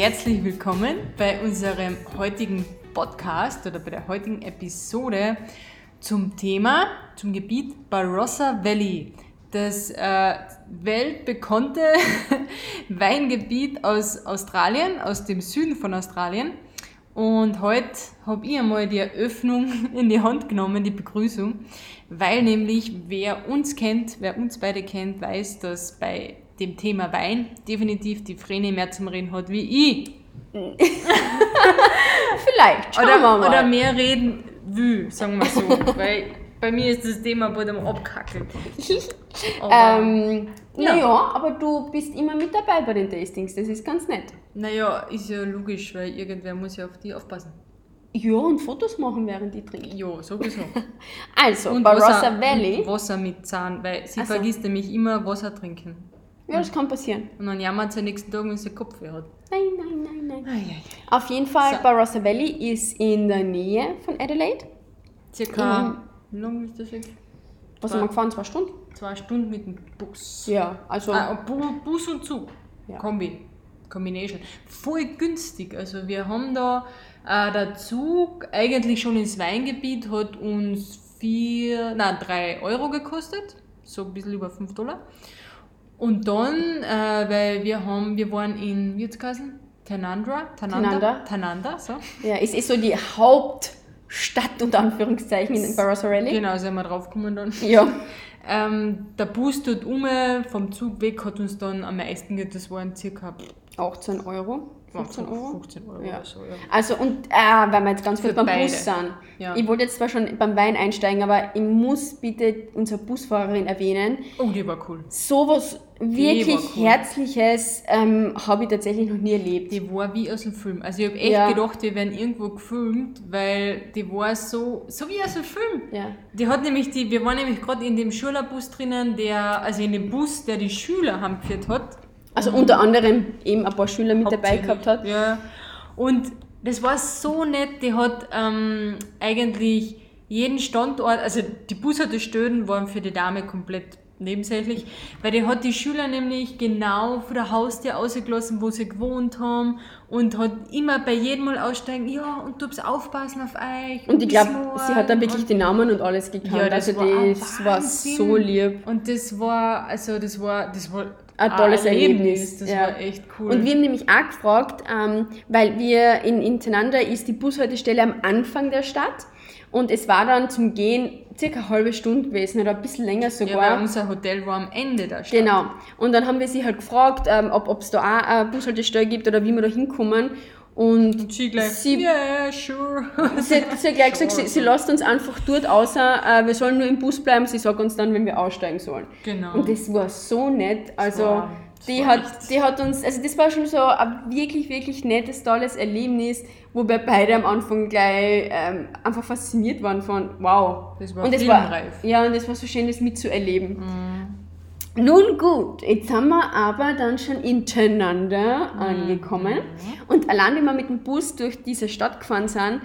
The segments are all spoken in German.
herzlich willkommen bei unserem heutigen Podcast oder bei der heutigen Episode zum Thema, zum Gebiet Barossa Valley. Das äh, weltbekannte Weingebiet aus Australien, aus dem Süden von Australien. Und heute habe ich einmal die Eröffnung in die Hand genommen, die Begrüßung, weil nämlich wer uns kennt, wer uns beide kennt, weiß, dass bei dem Thema Wein definitiv die Vreni mehr zum Reden hat wie ich. Vielleicht, schauen Oder, wir mal. oder mehr reden will, sagen wir so. weil bei mir ist das Thema bald am Abkackeln. Ähm, Ja. Naja, aber du bist immer mit dabei bei den Tastings, das ist ganz nett. naja, ist ja logisch, weil irgendwer muss ja auf die aufpassen. Ja, und Fotos machen, während die trinken. Ja, sowieso. Also, Und Barossa Wasser, Valley. Und Wasser mit Zahn, weil sie Ach so. vergisst nämlich immer Wasser trinken. Ja, das kann passieren. Und dann jammert sie am nächsten Tag, wenn sie Kopfweh hat. Nein, nein, nein, nein. Eieiei. Auf jeden Fall, So. Barossa Valley ist in der Nähe von Adelaide. Circa, wie lange ist das jetzt? Was haben wir gefahren? Zwei Stunden? Zwei Stunden mit dem Bus. Ja, also. Ah, Bus und Zug. Ja. Kombi. Combination. Voll günstig. Also wir haben da äh, der Zug eigentlich schon ins Weingebiet hat uns vier, nein, drei Euro gekostet. So ein bisschen über 5 Dollar. Und dann, äh, weil wir haben, wir waren in, wie hat's geheißen? Tanandra? Tananda? Tananda. Tananda, so. Ja, es ist so die Hauptstadt unter Anführungszeichen in Barossa Valley. Genau, sind wir draufgekommen dann. Ja. Ähm, der Bus dort um, vom Zug weg, hat uns dann am meisten. Das waren circa 18 Euro. 15 Euro. 15 Euro Ja. oder so, ja. Also und äh, weil wir jetzt ganz kurz Für beim beide. Bus sind. Ja. Ich wollte jetzt zwar schon beim Wein einsteigen, aber ich muss bitte unsere Busfahrerin erwähnen. Oh, die war cool. Sowas wirklich war cool. Herzliches ähm, habe ich tatsächlich noch nie erlebt. Die war wie aus dem Film. Also ich habe echt Ja. gedacht, wir werden irgendwo gefilmt, weil die war so, so wie aus dem Film. Ja. Die hat nämlich die, wir waren nämlich gerade in dem Schülerbus drinnen, der, also in dem Bus, der die Schüler heimgeführt hat. Also unter anderem eben ein paar Schüler mit dabei gehabt hat. Ja. Und das war so nett, die hat ähm, eigentlich jeden Standort, also die Bushaltestellen waren für die Dame komplett nebensächlich, weil die hat die Schüler nämlich genau vor der Haustür ausgelassen, wo sie gewohnt haben und hat immer bei jedem Mal aussteigen, ja, und du musst aufpassen auf euch. Und ich bis glaube, sie hat dann wirklich und die Namen und alles gekannt. Ja, das also war das war so lieb. Und das war, also das war, das war Ein tolles Erlebnis. Das ja. war echt cool. Und wir haben nämlich auch gefragt, ähm, weil wir in, in Tenanda ist die Bushaltestelle am Anfang der Stadt und es war dann zum Gehen circa eine halbe Stunde gewesen oder ein bisschen länger ja, sogar. weil unser Hotel war am Ende der Stadt. Genau. Und dann haben wir sie halt gefragt, ähm, ob es da auch eine Bushaltestelle gibt oder wie wir da hinkommen. Und Und sie gleich, Sie- yeah, sure. sie, hat- sie gleich gesagt, sie, lässt uns einfach dort außer, äh, wir sollen nur im Bus bleiben, sie sagt uns dann, wenn wir aussteigen sollen. Genau. Und das war so nett. Also war- das die, war hat, die hat uns, also das war schon so ein wirklich, wirklich nettes, tolles Erlebnis, wo wir beide am Anfang gleich ähm, einfach fasziniert waren von wow. Das war und das war. Ja, und es war so schön, das mitzuerleben. Nun gut, jetzt sind wir aber dann schon in Tenanda angekommen. Und allein, wenn wir mit dem Bus durch diese Stadt gefahren sind,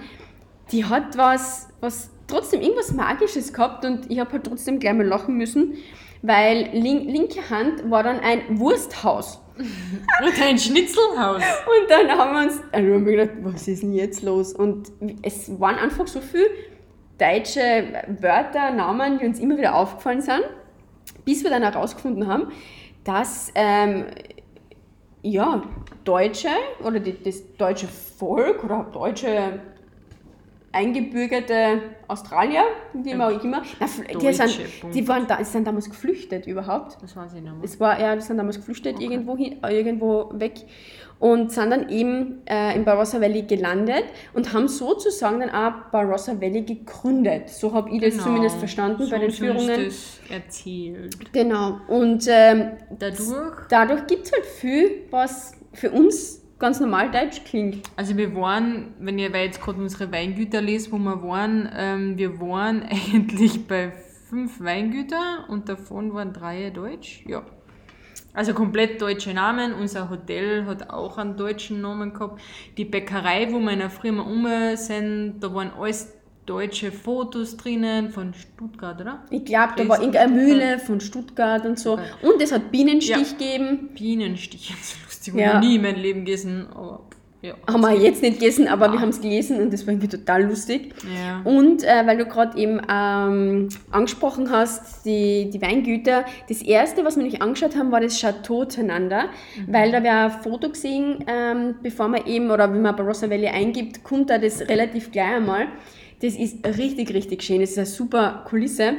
die hat was, was trotzdem irgendwas Magisches gehabt und ich habe halt trotzdem gleich mal lachen müssen, weil link, linke Hand war dann ein Wursthaus. Und ein Schnitzelhaus. Und dann haben wir uns, also haben wir gedacht, was ist denn jetzt los? Und es waren einfach so viele deutsche Wörter, Namen, die uns immer wieder aufgefallen sind, bis wir dann herausgefunden haben, dass ähm, ja, Deutsche oder die, das deutsche Volk oder deutsche eingebürgerte Australier, wie man auch immer, na, die, sind, die, waren da, sind damals geflüchtet überhaupt. Das ich nicht mehr. Es war, ja, die sind damals geflüchtet irgendwo, hin, irgendwo weg und sind dann eben äh, in Barossa Valley gelandet und haben sozusagen dann auch Barossa Valley gegründet. So habe ich das Genau. zumindest verstanden bei den So ist uns Führungen. das erzählt. Genau. Und ähm, Dadurch, dadurch gibt es halt viel, was für uns ganz normal deutsch klingt. also wir waren, wenn ihr jetzt gerade unsere Weingüter lest, wo wir waren, ähm, wir waren eigentlich bei fünf Weingüter und davon waren drei deutsch. Ja. Also komplett deutsche Namen. Unser Hotel hat auch einen deutschen Namen gehabt. Die Bäckerei, wo wir in der Firma um sind, da waren alles deutsche Fotos drinnen von Stuttgart, oder? Ich glaube, da war irgendeine Stuttgart. Mühle von Stuttgart und so. Und es hat Bienenstich Ja. gegeben. Bienenstich, so lustig. Ja. Ich habe nie in meinem Leben gegessen, aber ja. Haben wir jetzt nicht gegessen, aber wir haben es gelesen und das war irgendwie total lustig. Ja. Und äh, weil du gerade eben ähm, angesprochen hast, die, die Weingüter, das erste, was wir nicht angeschaut haben, war das Chateau Tenander, weil da wir ein Foto gesehen, ähm, bevor man eben, oder wenn man Barossa Valley eingibt, kommt da das relativ gleich einmal. Das ist richtig, richtig schön. Das ist eine super Kulisse.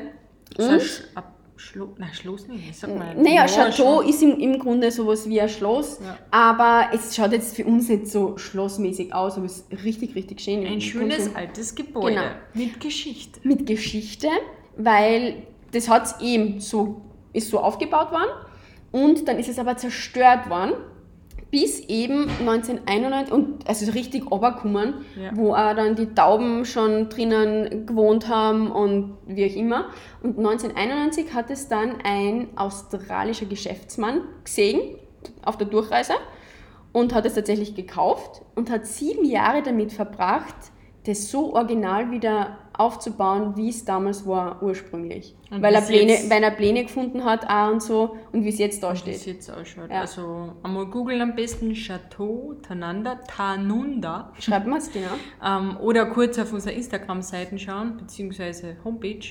So ein Und, Sch ab Schlo Nein, Schloss nicht, sag mal. naja, Ja, Chateau ist im, im Grunde sowas wie ein Schloss, Ja. aber es schaut jetzt für uns nicht so schlossmäßig aus, aber es ist richtig, richtig schön. Ein schönes so- altes Gebäude Genau. mit Geschichte. mit Geschichte, weil das hat eben so, ist so aufgebaut worden und dann ist es aber zerstört worden, bis eben 1991 und also richtig runtergekommen, Ja. wo auch dann die Tauben schon drinnen gewohnt haben und wie auch immer. Und 1991 hat es dann ein australischer Geschäftsmann gesehen auf der Durchreise und hat es tatsächlich gekauft und hat sieben Jahre damit verbracht, das so original wieder aufzubauen, wie es damals war ursprünglich. Und weil er, Pläne, weil er Pläne gefunden hat auch und so und wie es jetzt da Wie es steht. jetzt ausschaut. Ja. Also einmal googeln am besten Chateau Tananda, Tanunda. Schreibt man es genau. Ähm, oder kurz auf unsere Instagram-Seiten schauen, beziehungsweise Homepage.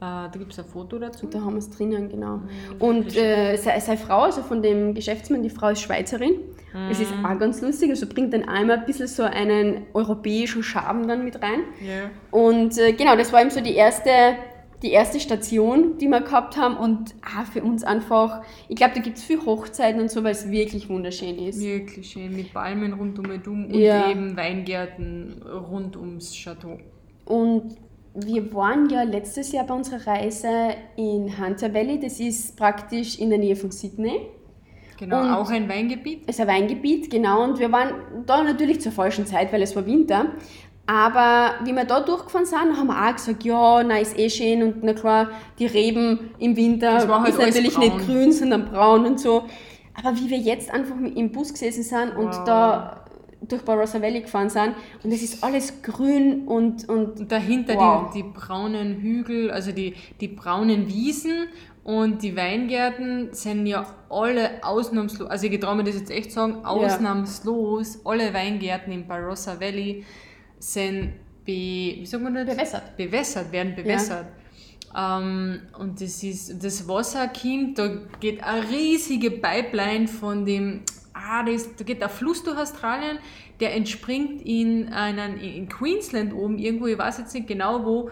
Äh, da gibt es ein Foto dazu. Da haben wir es drinnen, genau. Mhm. Und äh, seine, seine Frau, also von dem Geschäftsmann, die Frau ist Schweizerin. Es Mhm. ist auch ganz lustig, also bringt dann einmal ein bisschen so einen europäischen Charme dann mit rein. Ja. Und äh, genau, das war eben so die erste, die erste Station, die wir gehabt haben. Und ah, für uns einfach, ich glaube, da gibt es viel Hochzeiten und so, weil es wirklich wunderschön ist. Wirklich schön, mit Palmen rund um und um und Ja. eben Weingärten rund ums Chateau. Und wir waren ja letztes Jahr bei unserer Reise in Hunter Valley. Das ist praktisch in der Nähe von Sydney. Genau, Und- auch ein Weingebiet. Es ist ein Weingebiet, genau. Und wir waren da natürlich zur falschen Zeit, weil es war Winter. Aber wie wir da durchgefahren sind, haben wir auch gesagt, ja, na ist eh schön und na klar, die Reben im Winter halt ist natürlich braun. nicht grün, sondern braun und so. Aber wie wir jetzt einfach im Bus gesessen sind und Wow. da durch Barossa Valley gefahren sind und es ist alles grün und, und Und dahinter Wow. die, die braunen Hügel, also die, die braunen Wiesen und die Weingärten sind ja alle ausnahmslos, also ich traue mir das jetzt echt sagen, ausnahmslos, alle Weingärten im Barossa Valley sind be, wie sagt man das? Bewässert. Bewässert, werden bewässert. Ähm, und das ist, das Wasser kommt, da geht eine riesige Pipeline von dem, ah, das, da geht ein Fluss durch Australien, der entspringt in, einen, in Queensland oben, irgendwo, ich weiß jetzt nicht genau wo,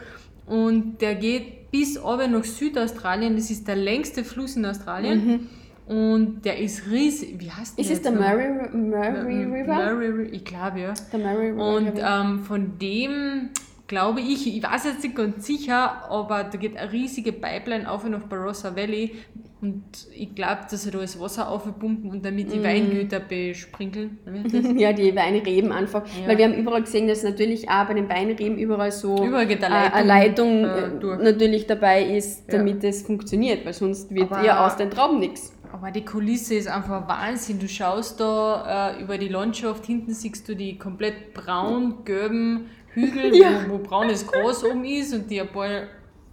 und der geht bis runter nach Südaustralien, das ist der längste Fluss in Australien. Und der ist riesig, wie heißt der ist es der? Murray, Murray River? Murray ich glaube ja. Der Murray River. Und ähm, von dem glaube ich, ich weiß jetzt nicht ganz sicher, aber da geht eine riesige Pipeline auf und auf Barossa Valley und ich glaube, dass sie da das Wasser aufpumpen und damit die Weingüter besprinkeln. Ja, die Weinreben einfach. Ja. Weil wir haben überall gesehen, dass natürlich auch bei den Weinreben überall so Überall äh, eine eine Leitung, Leitung äh, äh, natürlich dabei ist, Ja. damit es funktioniert, weil sonst wird Aber- ja aus den Trauben nichts. Aber die Kulisse ist einfach Wahnsinn. Du schaust da äh, über die Landschaft, hinten siehst du die komplett braun-gelben Hügel, Ja. wo, wo braunes Gras oben ist und die ein paar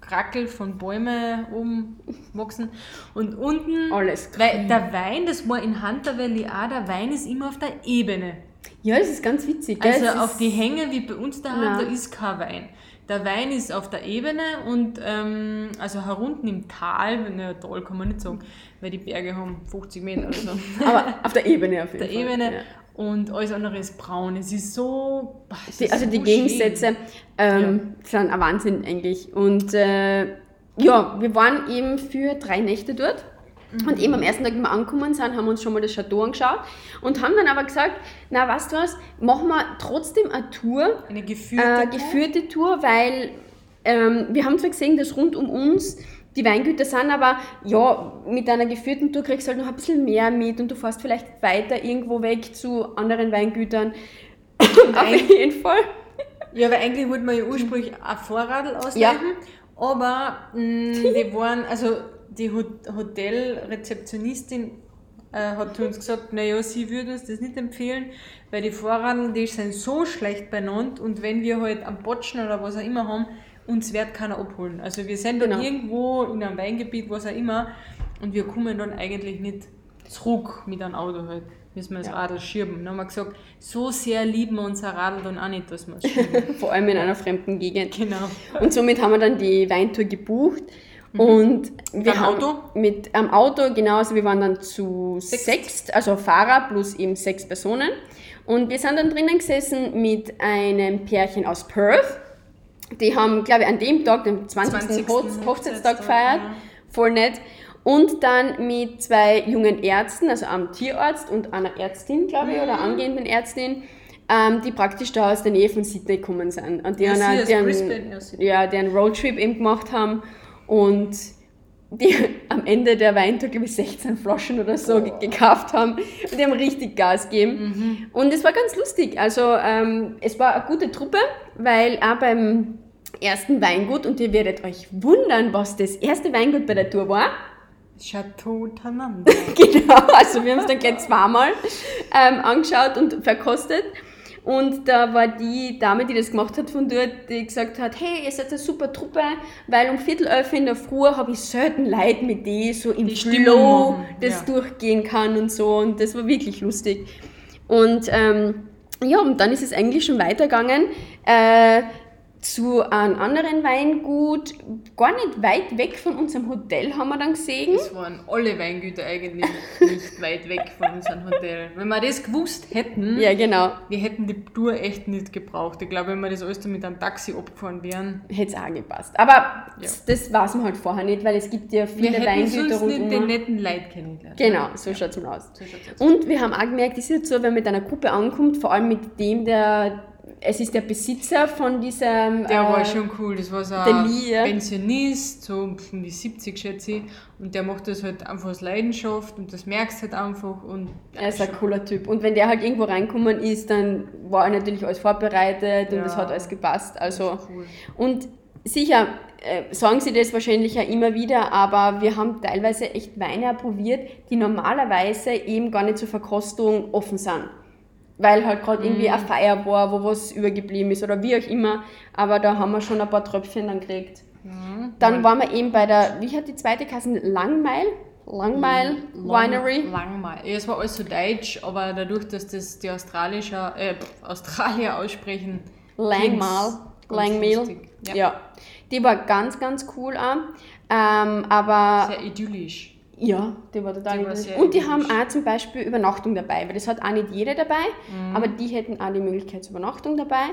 Krackel von Bäumen oben wachsen. Und unten, Alles weil der Wein, das war in Hunter Valley auch, der Wein ist immer auf der Ebene. Ja, das ist ganz witzig. Gell? Also Es auf die Hänge wie bei uns daheim, Nein. da ist kein Wein. Der Wein ist auf der Ebene und ähm, also herunten im Tal, ne, Tal kann man nicht sagen, weil die Berge haben 50 Meter oder so. Aber auf der Ebene auf jeden der Fall. Ebene Ja. Und alles andere ist braun. Es ist so. es Die, ist also so die. Gegensätze ähm, sind ein Wahnsinn eigentlich. Und äh, ja, wir waren eben für drei Nächte dort. Und eben am ersten Tag, wie wir angekommen sind, haben wir uns schon mal das Chateau angeschaut und haben dann aber gesagt, na weißt du was, machen wir trotzdem eine Tour, Eine geführte. äh, geführte Tour, weil ähm, wir haben zwar gesehen, dass rund um uns die Weingüter sind, aber ja, mit einer geführten Tour kriegst du halt noch ein bisschen mehr mit und du fährst vielleicht weiter irgendwo weg zu anderen Weingütern. Auf jeden Fall. Ja, weil eigentlich wollten wir ja ursprünglich ein Vorradl ausleihen, Ja. aber mh, die waren, also die Hot- Hotelrezeptionistin, äh, hat uns gesagt, naja, sie würde uns das nicht empfehlen, weil die Vorradeln, die sind so schlecht beieinander und wenn wir halt am Botschen oder was auch immer haben, uns wird keiner abholen. Also wir sind dann Genau. irgendwo in einem Weingebiet, was auch immer, und wir kommen dann eigentlich nicht zurück mit einem Auto halt. Müssen wir das Ja. Radl schieben. Dann haben wir gesagt, so sehr lieben wir unser Radl dann auch nicht, dass wir es schieben. Vor allem in einer fremden Gegend. genau. Und somit haben wir dann die Weintour gebucht. Und wir Mit einem haben Mhm. Auto? mit am Auto, genau, also wir waren dann zu Sechst. sechst, also Fahrer plus eben sechs Personen. Und wir sind dann drinnen gesessen mit einem Pärchen aus Perth. Die haben, glaube ich, an dem Tag, den 20. 20. Hoch Hochzeitstag gefeiert. ja. Voll nett. Und dann mit zwei jungen Ärzten, also einem Tierarzt und einer Ärztin, glaube ich, Mhm. oder angehenden Ärztin, ähm, die praktisch da aus der Nähe von Sydney gekommen sind. Und die Ja, haben die haben- ja, die einen Roadtrip eben gemacht haben und die am Ende der Weintour, glaube ich, 16 Flaschen oder so ge- gekauft haben und die haben richtig Gas gegeben. Und es war ganz lustig. Also ähm, es war eine gute Truppe, weil auch beim ersten Weingut, und ihr werdet euch wundern, was das erste Weingut bei der Tour war, Chateau Tananda. genau, also wir haben es dann gleich zweimal ähm, angeschaut und verkostet. Und da war die Dame, die das gemacht hat von dort, die gesagt hat, hey, ihr seid eine super Truppe, weil um Viertel elf in der Früh habe ich selten Leute, mit denen so im Die Flow das ja. durchgehen kann und so. Und das war wirklich lustig. Und ähm, ja, und dann ist es eigentlich schon weitergegangen. Äh, zu einem anderen Weingut, gar nicht weit weg von unserem Hotel, haben wir dann gesehen. Das waren alle Weingüter eigentlich nicht weit weg von unserem Hotel. Wenn wir das gewusst hätten, Ja, genau. wir hätten die Tour echt nicht gebraucht. Ich glaube, wenn wir das alles dann mit einem Taxi abgefahren wären, hätte es auch gepasst. Aber Ja. das, weiß man halt vorher nicht, weil es gibt ja wir viele hätten Weingüter sonst nicht den rundum. netten Leid kennengelernt. Genau, so schaut es aus. So aus. Und wir haben auch gemerkt, es ist jetzt so, wenn man mit einer Gruppe ankommt, vor allem mit dem, der, es ist der Besitzer von diesem... Der äh, war schon cool. Das war so ein Lee. Pensionist, so um die 70 schätze ich. Und der macht das halt einfach aus Leidenschaft und das merkst halt einfach. Und Er ist ein cooler Typ. Und wenn der halt irgendwo reinkommen ist, dann war er natürlich alles vorbereitet und Ja. es hat alles gepasst. Also, cool. und sicher äh, sagen sie das wahrscheinlich ja immer wieder, aber wir haben teilweise echt Weine probiert, die normalerweise eben gar nicht zur Verkostung offen sind. Weil halt gerade irgendwie eine Feier war, wo was übergeblieben ist oder wie auch immer. Aber da haben wir schon ein paar Tröpfchen dann gekriegt. Dann waren wir eben bei der, wie hat die zweite Kasse? Langmeil? Langmeil Winery. Langmal. Ja, es war alles so deutsch, aber dadurch, dass das die Australischer, äh, Australier aussprechen, Langmehl. lustig. Ja. Ja. Die war ganz, ganz cool auch. Ähm, aber Sehr idyllisch. Ja, die war total Die war Und die haben auch zum Beispiel Übernachtung dabei, weil das hat auch nicht jeder dabei, Mhm. aber die hätten auch die Möglichkeit zur Übernachtung dabei.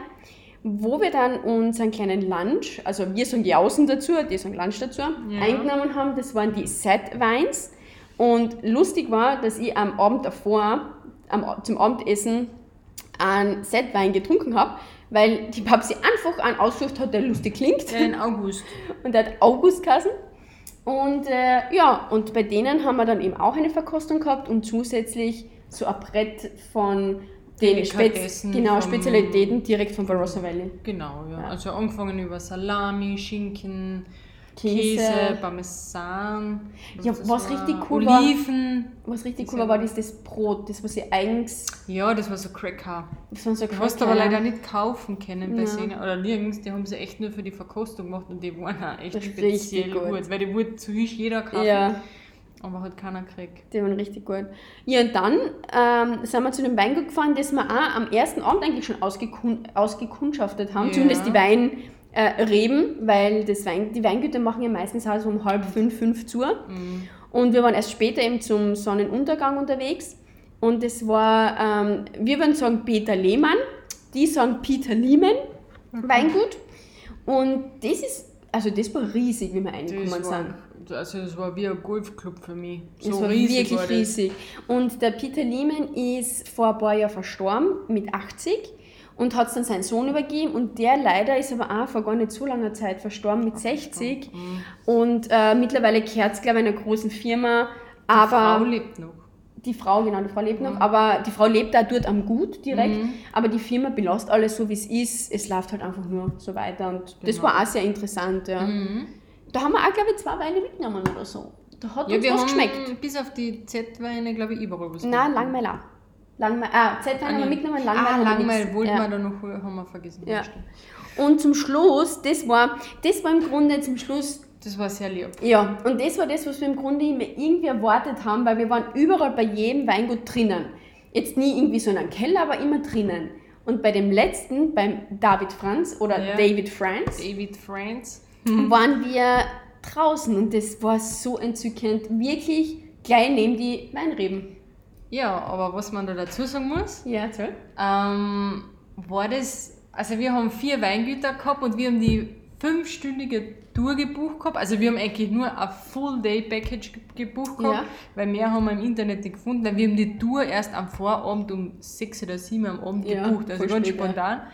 Wo wir dann unseren kleinen Lunch, also wir sagen Jausen dazu, die sagen Lunch dazu, eingenommen haben, das waren die Set Wines. Und lustig war, dass ich am Abend davor, am, zum Abendessen, einen Set Wein getrunken habe, weil die Babsi einfach einen ausgesucht hat, der lustig klingt. Ja, in August. Und der hat August geheißen. Und äh, ja, und bei denen haben wir dann eben auch eine Verkostung gehabt und zusätzlich so ein Brett von den Spez genau, Spezialitäten direkt von Barossa Valley. Genau, ja. Ja. Also angefangen über Salami, Schinken, Käse. Käse, Parmesan. Ja, was war? richtig cool war- Oliven. Was richtig cool war, war das, das Brot, das was sie eigens, Ja, das war so Cracker. das waren so Du hast Cracker. aber leider nicht kaufen können bei Ja. Sena oder nirgends. Die haben sie echt nur für die Verkostung gemacht und die waren auch echt Richtig speziell gut. gut. Weil die wurde zu jeder kaufen, Ja, aber hat keiner gekriegt. die waren richtig gut. Ja, und dann ähm, sind wir zu dem Weingut gefahren, das wir auch am ersten Abend eigentlich schon ausgekun ausgekundschaftet haben, Ja. zumindest die Weinreben, äh, Reben, weil das Wein, die Weingüter machen ja meistens also um halb fünf, fünf zu. Mhm. Und wir waren erst später eben zum Sonnenuntergang unterwegs. Und es war, ähm, wir würden sagen Peter Lehmann, die sagen Peter Liemen Mhm. Weingut. Und das ist, also das war riesig, wie wir reingekommen sind. Also das war wie ein Golfclub für mich. So Das war riesig wirklich war das. riesig. Und der Peter Liemen ist vor ein paar Jahren verstorben, mit 80, und hat es dann seinen Sohn übergeben. Und der leider ist aber auch vor gar nicht so langer Zeit verstorben, mit 60. Und äh, mittlerweile gehört es, glaube ich, einer großen Firma. Die Aber Frau lebt noch. die Frau, genau, die Frau lebt noch, aber die Frau lebt da dort am Gut direkt, Mhm. aber die Firma belastet alles so, wie es ist. Es läuft halt einfach nur so weiter und das Genau. war auch sehr interessant, ja. Mhm. Da haben wir auch, glaube ich, zwei Weine mitgenommen oder so. Da hat Ja, uns wir was haben geschmeckt. bis auf die Z-Weine, glaube ich, überall was Nein, Langmeil auch. Langmeil, ah, Z-Wein haben wir mitgenommen, Langmeil ah, Langmeil wollten Ja. wir da noch, haben wir vergessen. Ja. stimmt. Und zum Schluss, das war, das war im Grunde zum Schluss, Das war sehr lieb. ja, und das war das, was wir im Grunde immer irgendwie erwartet haben, weil wir waren überall bei jedem Weingut drinnen. Jetzt nie irgendwie so in einem Keller, aber immer drinnen. Und bei dem letzten, beim David Franz oder Ja. David Franz, David Friends. waren wir draußen und das war so entzückend. Wirklich gleich neben die Weinreben. Ja, aber was man da dazu sagen muss, Ja, toll. ähm, war das, also wir haben vier Weingüter gehabt und wir haben die fünfstündige Tour gebucht gehabt. Also wir haben eigentlich nur ein Full-Day-Package ge- gebucht gehabt, Ja. weil mehr haben wir im Internet nicht gefunden. Weil wir haben die Tour erst am Vorabend um sechs oder sieben am Abend Ja, gebucht, also ganz spät, ja.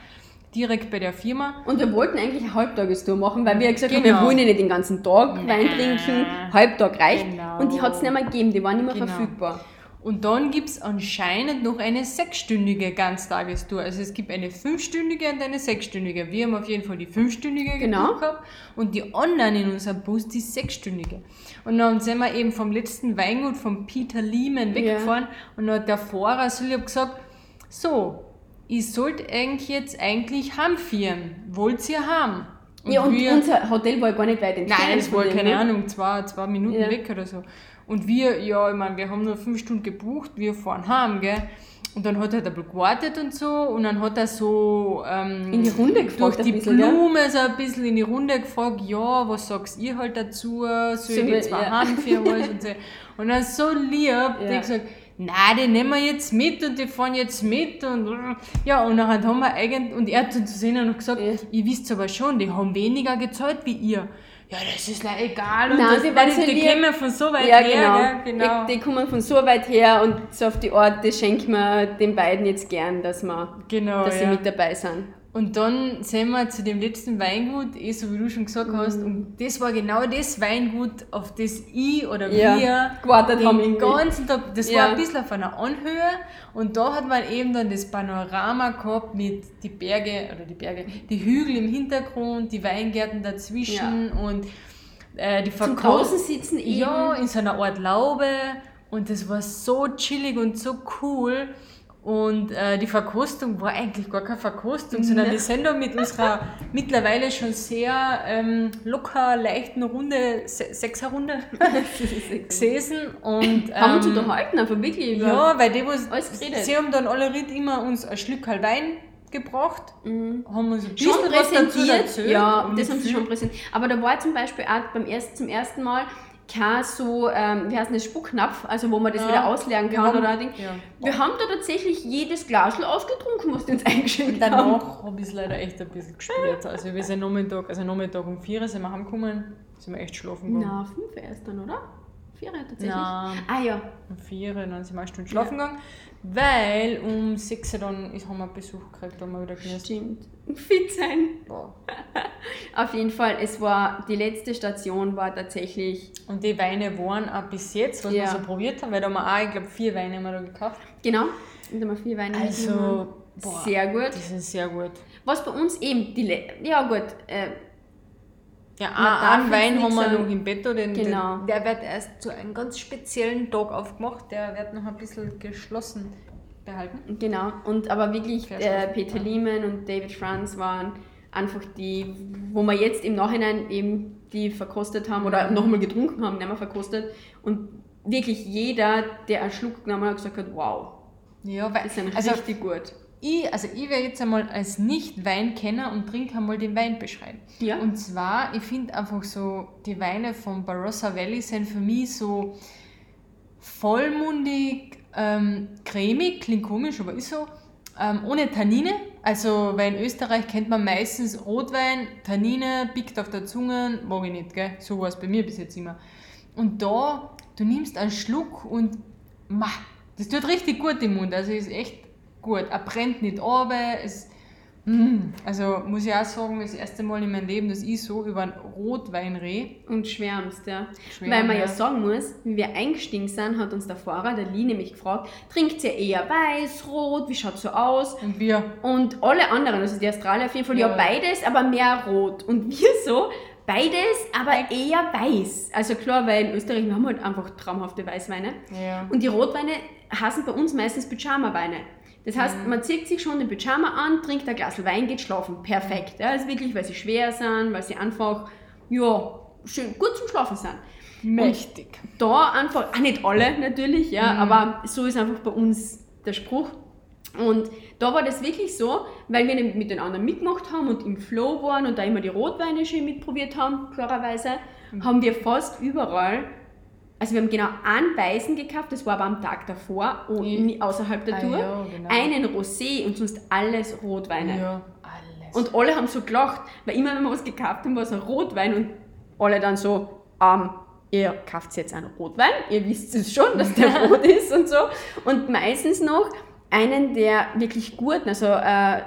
Direkt bei der Firma. Und wir wollten eigentlich eine Halbtagestour machen, weil wir gesagt haben, Genau. wir wollen ja nicht den ganzen Tag Wein Nein. trinken, Halbtag reicht. Genau. Und die hat es nicht mehr gegeben, die waren nicht mehr Genau. verfügbar. Und dann gibt es anscheinend noch eine sechsstündige Ganztagestour. Also es gibt eine fünfstündige und eine sechsstündige. Wir haben auf jeden Fall die fünfstündige Genau. gehabt und die anderen in unserem Bus die sechsstündige. Und dann sind wir eben vom letzten Weingut von Peter Lehman weggefahren und dann hat der Fahrer so lieb gesagt, so, ich sollte eigentlich jetzt eigentlich heimfahren. Wollt ihr haben? ja, und wir- unser Hotel war gar nicht weit entfernt. Nein, es war keine ne? Ahnung, zwei, zwei Minuten Ja. weg oder so. Und wir, ja, ich meine, wir haben nur fünf Stunden gebucht, wir fahren heim, gell. Und dann hat er da gewartet und so und dann hat er so ähm, In die Runde gefragt durch die bisschen? Blume so ein bisschen in die Runde gefragt, ja, was sagst ihr halt dazu, soll So ich jetzt mal ja. heim für was und so. Und dann so lieb, ja. der gesagt, nein, die nehmen wir jetzt mit und die fahren jetzt mit und ja, und dann haben wir eigentlich, und er hat uns zu sehen noch gesagt, Ja. ihr wisst aber schon, die haben weniger gezahlt wie ihr. Ja, das ist leider egal. Und Nein, das, die die, die, kommen von so weit Ja, her. genau. Gell? genau. Die, die kommen von so weit her und so auf die Art, das schenken wir den beiden jetzt gern, dass, wir, genau dass sie ja. mit dabei sind. Und dann sind wir zu dem letzten Weingut, eh so wie du schon gesagt hast, Mhm. und das war genau das Weingut, auf das ich oder Ja, wir gewartet haben den ganzen Tag, das Ja. war ein bisschen auf einer Anhöhe und da hat man eben dann das Panorama gehabt mit die Berge, oder die Berge, die Hügel im Hintergrund, die Weingärten dazwischen und äh, die Zum Verkauf- draußen sitzen eben. Ja, in so einer Art Laube und das war so chillig und so cool. Und äh, die Verkostung war eigentlich gar keine Verkostung, sondern Ne. wir sind da mit unserer mittlerweile schon sehr ähm, locker, leichten Runde, Se Sechserrunde gesessen. Und, haben uns ähm, unterhalten, einfach wirklich über. Ja, weil die, was, Alles geredet. sie haben dann alle Ritt immer uns ein Schlück Wein gebracht, haben uns ein bisschen Mhm. schon was dazu präsentiert. erzählt. ja, das haben sie schon präsentiert. Aber da war zum Beispiel auch beim ersten, zum ersten Mal kein so, ähm, wie heißt das, Spucknapf, also wo man das Ja, wieder ausleeren kann haben- oder ein Ding. ja. Wir haben da tatsächlich jedes Glas ausgetrunken, was die uns eingeschenkt haben. Danach habe ich es leider echt ein bisschen gespürt. Also wir sind Nachmittag, also Nachmittag um 4 Uhr sind wir heimgekommen, sind wir echt schlafen gegangen. Na, fünf erst dann, oder? Vier tatsächlich. Na. Ah ja. Um 4 Uhr, dann sind wir eine Stunde schlafen gegangen, weil um 6 Uhr dann ist, haben wir Besuch gekriegt, haben wir wieder gegessen. Stimmt. Fit sein. Boah. Auf jeden Fall, es war, die letzte Station war tatsächlich, Und die Weine waren auch bis jetzt, was Ja. wir so probiert haben, weil da haben wir auch, ich glaube, vier Weine haben wir da gekauft. genau, und da haben wir vier Weine. Also, boah, Sehr gut. die sind sehr gut. Was bei uns eben, die, Le ja gut, äh, Ja, einen jetzt Wein nichts haben wir sagen. noch im Bett, den, Genau. den, der wird erst zu einem ganz speziellen Tag aufgemacht, der wird noch ein bisschen geschlossen behalten. Genau, und aber wirklich äh, Peter ja. Lehman und David Franz waren einfach die, wo wir jetzt im Nachhinein eben die verkostet haben oder nochmal getrunken haben, nicht mehr verkostet. Und wirklich jeder, der einen Schluck genommen hat, gesagt hat, wow, Ja, weil, die sind also richtig gut. Ich, also ich werde jetzt einmal als Nicht-Weinkenner und Trinker einmal den Wein beschreiben. Ja. Und zwar, ich finde einfach so, die Weine von Barossa Valley sind für mich so vollmundig, ähm, cremig, klingt komisch, aber ist so, ähm, ohne Tannine. Also, weil in Österreich kennt man meistens Rotwein, Tannine, pickt auf der Zunge, mag ich nicht, gell? So war es bei mir bis jetzt immer. Und da, du nimmst einen Schluck und, ma, das tut richtig gut im Mund, also ist echt gut. Er brennt nicht runter, es, mm, also muss ich auch sagen, das erste Mal in meinem Leben, dass ich so über einen Rotwein rede. Und schwärmst, ja. Schwärm, Weil man ja. ja. sagen muss, wie wir eingestiegen sind, hat uns der Fahrer, der Lee, nämlich gefragt, trinkt ihr eher weiß, rot, wie schaut so aus? Und wir, Und alle anderen, also die Australier auf jeden Fall, ja, Ja. beides, aber mehr rot. Und wir so, Beides, aber eher weiß. Also klar, weil in Österreich wir haben halt einfach traumhafte Weißweine. Ja. Und die Rotweine heißen bei uns meistens Pyjama-Weine. Das heißt, man zieht sich schon den Pyjama an, trinkt ein Glas Wein, geht schlafen. Perfekt. Ja, also wirklich, weil sie schwer sind, weil sie einfach, ja, schön gut zum Schlafen sind. Mächtig. Da einfach, auch nicht alle natürlich, ja, aber so ist einfach bei uns der Spruch. Und da war das wirklich so, weil wir mit den anderen mitgemacht haben und im Flow waren und da immer die Rotweine schön mitprobiert haben, klarerweise, haben wir fast überall, also wir haben genau einen Weißen gekauft, das war aber am Tag davor, und außerhalb der Ah, Tour, ja, genau. einen Rosé und sonst alles Rotweine. Ja, alles. Und alle haben so gelacht, weil immer wenn wir was gekauft haben, war es ein Rotwein und alle dann so, ähm, ihr kauft jetzt einen Rotwein, ihr wisst es schon, dass der rot ist und so. Und meistens noch einen, der wirklich guten, also äh,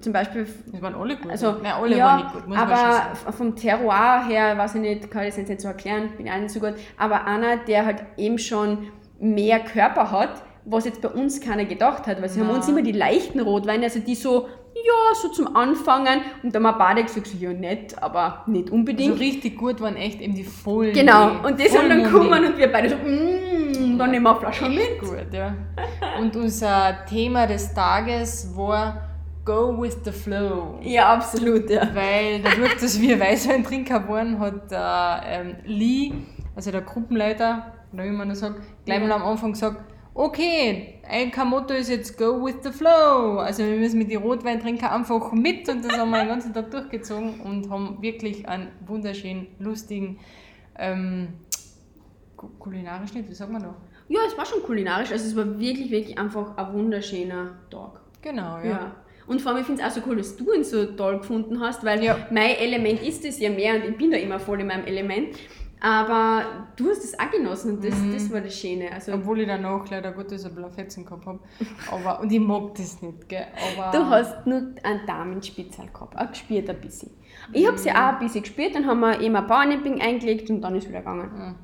zum Beispiel, das waren alle gut. also, Nein, alle ja, waren nicht gut, muss man schon aber sagen. f- vom Terroir her, weiß ich nicht, kann ich das jetzt nicht so erklären, bin auch nicht so gut, aber einer, der halt eben schon mehr Körper hat, was jetzt bei uns keiner gedacht hat, weil sie haben uns immer die leichten Rotweine, also die so, ja, so zum Anfangen und dann haben beide gesagt, so, ja, nett, aber nicht unbedingt. richtig gut waren echt eben die vollen. genau, und die sind dann gekommen und wir beide so, mmm, dann nehmen wir eine Flasche mit. Gut, ja. Und unser Thema des Tages war Go with the Flow. Ja, absolut, ja. Weil dadurch, dass wir Weißweintrinker waren, hat der ähm, Lee, also der Gruppenleiter, oder wie man das sagt, gleich mal am Anfang gesagt, okay, ein Motto ist jetzt Go with the Flow. Also wir müssen mit den Rotweintrinker einfach mit und das haben wir den ganzen Tag durchgezogen und haben wirklich einen wunderschönen, lustigen, ähm, ku- kulinarisch nicht, wie sagt man da? Ja, es war schon kulinarisch, also es war wirklich, wirklich einfach ein wunderschöner Tag. Genau, ja. Ja. Und vor allem, ich finde es auch so cool, dass du ihn so toll gefunden hast, weil Ja. mein Element ist es ja mehr und ich bin da immer voll in meinem Element. Aber du hast es auch genossen und das, Mhm. das war das Schöne. Also, Obwohl ich danach leider Gottes ein bisschen Fetzen gehabt habe. Aber, und ich mag das nicht, gell? Aber du hast nur einen Damenspitzel gehabt, auch gespielt ein bisschen. Ich habe sie auch ein bisschen gespielt, dann haben wir eben ein Powernapping eingelegt und dann ist wieder gegangen.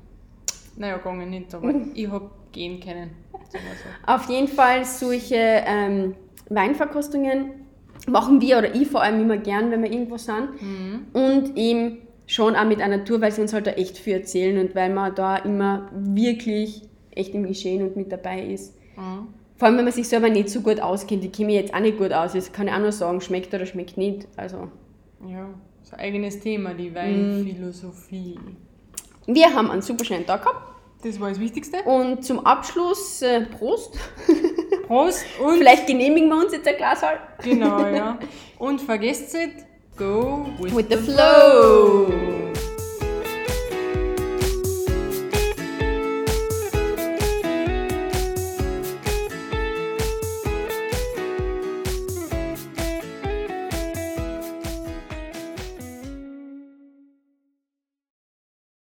Naja, gegangen nicht, aber ich hab gehen können. Auf jeden Fall solche ähm, Weinverkostungen machen wir oder ich vor allem immer gern, wenn wir irgendwo sind. Und eben schon auch mit einer Tour, weil sie uns halt da echt viel erzählen und weil man da immer wirklich echt im Geschehen und mit dabei ist. Mhm. Vor allem, wenn man sich selber nicht so gut auskennt. Ich kenne mich jetzt auch nicht gut aus. Das kann ich auch nur sagen, schmeckt oder schmeckt nicht. Also, Ja, so ein eigenes Thema, die Weinphilosophie. wir haben einen super schönen Tag gehabt. Das war das Wichtigste. Und zum Abschluss, äh, Prost. Prost und Vielleicht genehmigen wir uns jetzt ein Glas halt. genau, ja. Und vergesst nicht, go with, With the flow.